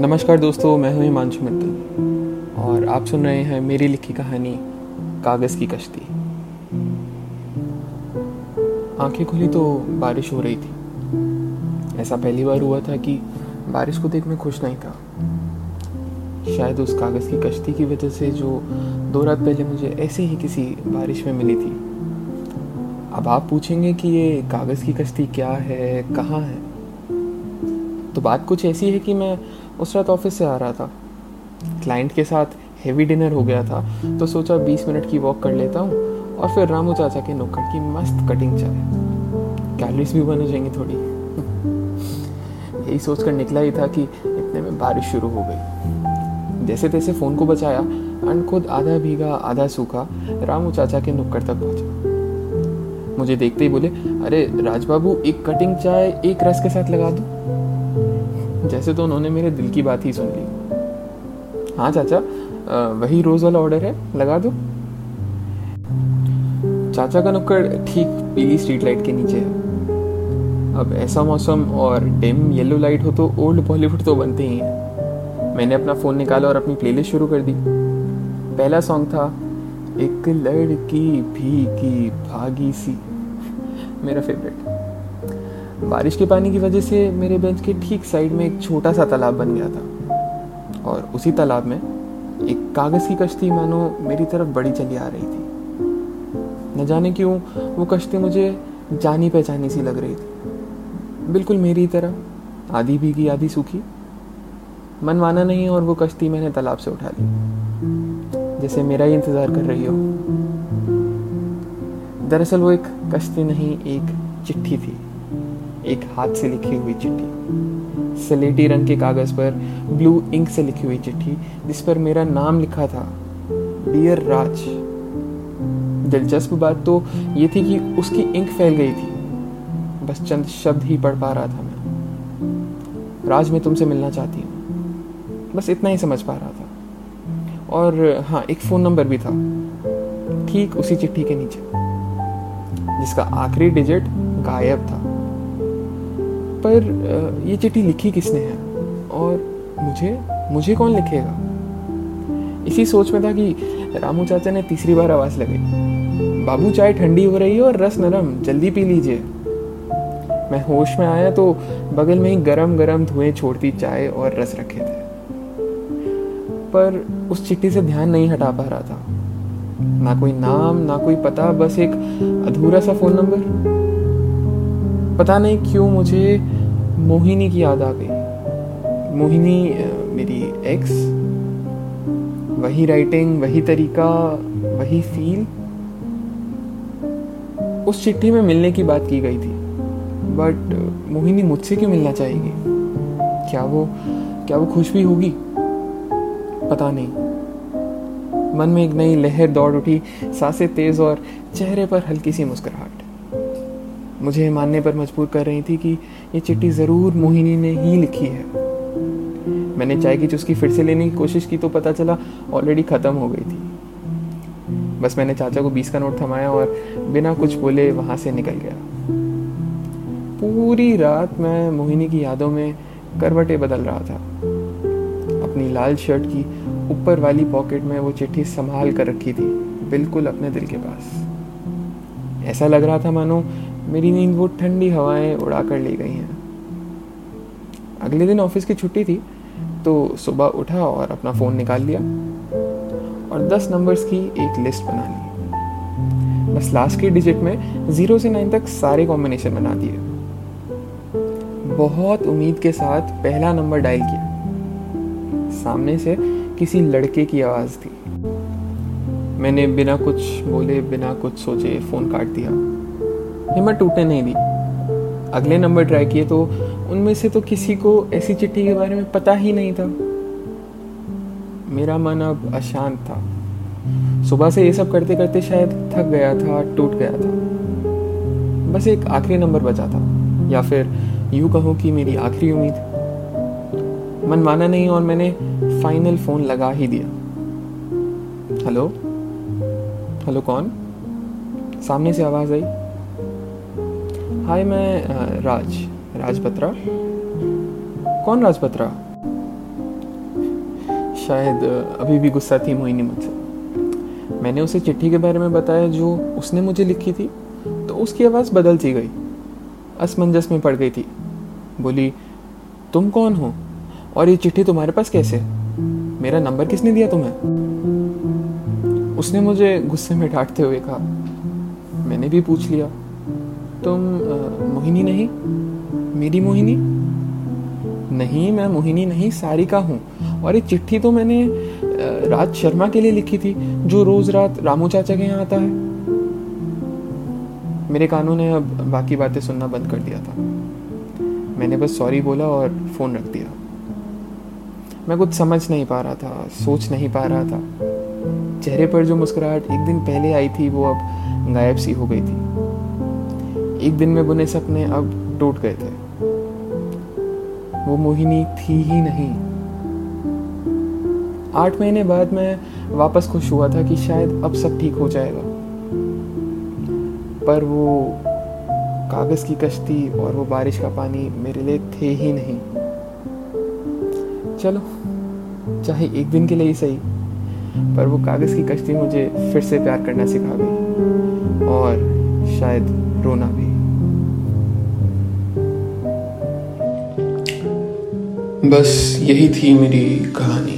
नमस्कार दोस्तों, मैं हूँ हिमांशु मित्तल। और आप सुन रहे हैं मेरी लिखी कहानी, कागज़ की कश्ती। आँखें खुली तो बारिश हो रही थी। ऐसा पहली बार हुआ था कि बारिश को देख मैं खुश नहीं था। शायद उस कागज़ की कश्ती की वजह से जो दो रात पहले मुझे ऐसे ही किसी बारिश में मिली थी। अब आप पूछेंगे कि ये कागज़ की कश्ती क्या है, कहाँ है? तो बात कुछ ऐसी है कि मैं उस रात ऑफ़िस से आ रहा था। क्लाइंट के साथ हेवी डिनर हो गया था तो सोचा 20 मिनट की वॉक कर लेता हूँ और फिर रामू चाचा के नुक्कड़ की मस्त कटिंग चाय। कैलोरीज भी बन जाएँगी थोड़ी। यही सोचकर निकला ही था कि इतने में बारिश शुरू हो गई। जैसे तैसे फ़ोन को बचाया एंड खुद आधा भीगा, आधा सूखा, रामू चाचा के नुक्कड़ तक पहुँचा। मुझे देखते ही बोले, अरे राजबाबू, एक कटिंग चाय एक रस के साथ लगा दो। जैसे तो उन्होंने मेरे दिल की बात ही सुन ली। हाँ चाचा वही रोज वाला ऑर्डर है, लगा दो। चाचा का नुक्कड़ ठीक पीली स्ट्रीट लाइट के नीचे है। अब ऐसा मौसम और डिम येलो लाइट हो तो ओल्ड बॉलीवुड तो बनते ही हैं। मैंने अपना फ़ोन निकाला और अपनी प्लेलिस्ट शुरू कर दी। पहला सॉन्ग था, एक लड़की भीगी भागी सी मेरा फेवरेट बारिश के पानी की वजह से मेरे बेंच के ठीक साइड में एक छोटा सा तालाब बन गया था। और उसी तालाब में एक कागज़ की कश्ती मानो मेरी तरफ़ बड़ी चली आ रही थी। न जाने क्यों वो कश्ती मुझे जानी पहचानी सी लग रही थी। बिल्कुल मेरी तरह, आधी भीगी, आधी सूखी। मन माना नहीं और वो कश्ती मैंने तालाब से उठा ली, जैसे मेरा ही इंतज़ार कर रही हो। दरअसल वो एक कश्ती नहीं, एक चिट्ठी थी। एक हाथ से लिखी हुई चिट्ठी। सलेटी रंग के कागज़ पर ब्लू इंक से लिखी हुई चिट्ठी, जिस पर मेरा नाम लिखा था, डियर राज। दिलचस्प बात तो ये थी कि उसकी इंक फैल गई थी। बस चंद शब्द ही पढ़ पा रहा था मैं। राज, मैं तुमसे मिलना चाहती हूँ। बस इतना ही समझ पा रहा था। और हाँ एक फ़ोन नंबर भी था, ठीक उसी चिट्ठी के नीचे, जिसका आखिरी डिजिट गायब था। पर ये चिट्ठी लिखी किसने है? और मुझे मुझे कौन लिखेगा? इसी सोच में था कि रामू चाचा ने तीसरी बार आवाज़ लगाई। बाबू चाय ठंडी हो रही है और रस नरम, जल्दी पी लीजिए। मैं होश में आया तो बगल में ही गरम गरम धुएँ छोड़ती चाय और रस रखे थे। पर उस चिट्ठी से ध्यान नहीं हटा पा रहा था। ना कोई नाम, ना कोई पता, बस एक अधूरा सा फ़ोन नंबर। पता नहीं क्यों मुझे मोहिनी की याद आ गई। मोहिनी मेरी एक्स वही राइटिंग वही तरीका, वही फील उस चिट्ठी में मिलने की बात की गई थी। बट मोहिनी मुझसे क्यों मिलना चाहेगी? क्या वो क्या वो खुश भी होगी? पता नहीं। मन में एक नई लहर दौड़ उठी, साँसें तेज और चेहरे पर हल्की सी मुस्कुराहट। मुझे मानने पर मजबूर कर रही थी कि ये चिट्ठी ज़रूर मोहिनी ने ही लिखी है। मैंने चाय की चुस्की फिर से लेने की कोशिश की तो पता चला ऑलरेडी ख़त्म हो गई थी। बस मैंने चाचा को बीस का नोट थमाया और बिना कुछ बोले वहाँ से निकल गया। पूरी रात मैं मोहिनी की यादों में करवटें बदल रहा था। अपनी लाल शर्ट की ऊपर वाली पॉकेट में वो चिट्ठी संभाल कर रखी थी, बिल्कुल अपने दिल के पास। ऐसा लग रहा था मानो मेरी नींद वो ठंडी हवाएँ उड़ा कर ले गई हैं। अगले दिन ऑफ़िस की छुट्टी थी तो सुबह उठा और अपना फ़ोन निकाल लिया और दस नंबर्स की एक लिस्ट बना ली। बस लास्ट के डिजिट में ज़ीरो से नाइन तक सारे कॉम्बिनेशन बना दिए। बहुत उम्मीद के साथ पहला नंबर डायल किया। सामने से किसी लड़के की आवाज़ थी। मैंने बिना कुछ बोले, बिना कुछ सोचे, फ़ोन काट दिया। हिम्मत टूटने नहीं दी अगले नंबर ट्राई किए तो उनमें से तो किसी को ऐसी चिट्ठी के बारे में पता ही नहीं था। मेरा मन अब अशांत था। सुबह से ये सब करते करते शायद थक गया था टूट गया था। बस एक आखिरी नंबर बचा था या फिर यूँ कहूँ कि मेरी आखिरी उम्मीद। मन माना नहीं और मैंने फाइनल फ़ोन लगा ही दिया। हेलो? हेलो कौन? सामने से आवाज़ आई। हाय मैं राज राज बत्रा कौन राजपत रहा शायद अभी भी गुस्सा थी मोहिनी मुझसे। मैंने उसे चिट्ठी के बारे में बताया जो उसने मुझे लिखी थी तो उसकी आवाज़ बदल सी गई। असमंजस में पड़ गई थी। बोली, तुम कौन हो? और ये चिट्ठी तुम्हारे पास कैसे? मेरा नंबर किसने दिया तुम्हें? उसने मुझे गुस्से में डांटते हुए कहा। मैंने भी पूछ लिया। तुम मोहिनी नहीं? मेरी मोहिनी? नहीं, मैं मोहिनी नहीं सारिका हूँ। और ये चिट्ठी तो मैंने राज शर्मा के लिए लिखी थी, जो रोज रात रामू चाचा के यहाँ आता है। मेरे कानों ने अब बाकी बातें सुनना बंद कर दिया था। मैंने बस सॉरी बोला और फ़ोन रख दिया। मैं कुछ समझ नहीं पा रहा था, सोच नहीं पा रहा था। चेहरे पर जो मुस्कुराहट एक दिन पहले आई थी, वो अब गायब सी हो गई थी। एक दिन में बुने सपने अब टूट गए थे। वो मोहिनी थी ही नहीं। आठ महीने बाद मैं वापस खुश हुआ था कि शायद अब सब ठीक हो जाएगा। पर वो कागज़ की कश्ती और वो बारिश का पानी मेरे लिए थे ही नहीं। चलो, चाहे एक दिन के लिए ही सही, पर वो कागज़ की कश्ती मुझे फिर से प्यार करना सिखा गई। शायद रोना भी। बस यही थी मेरी कहानी।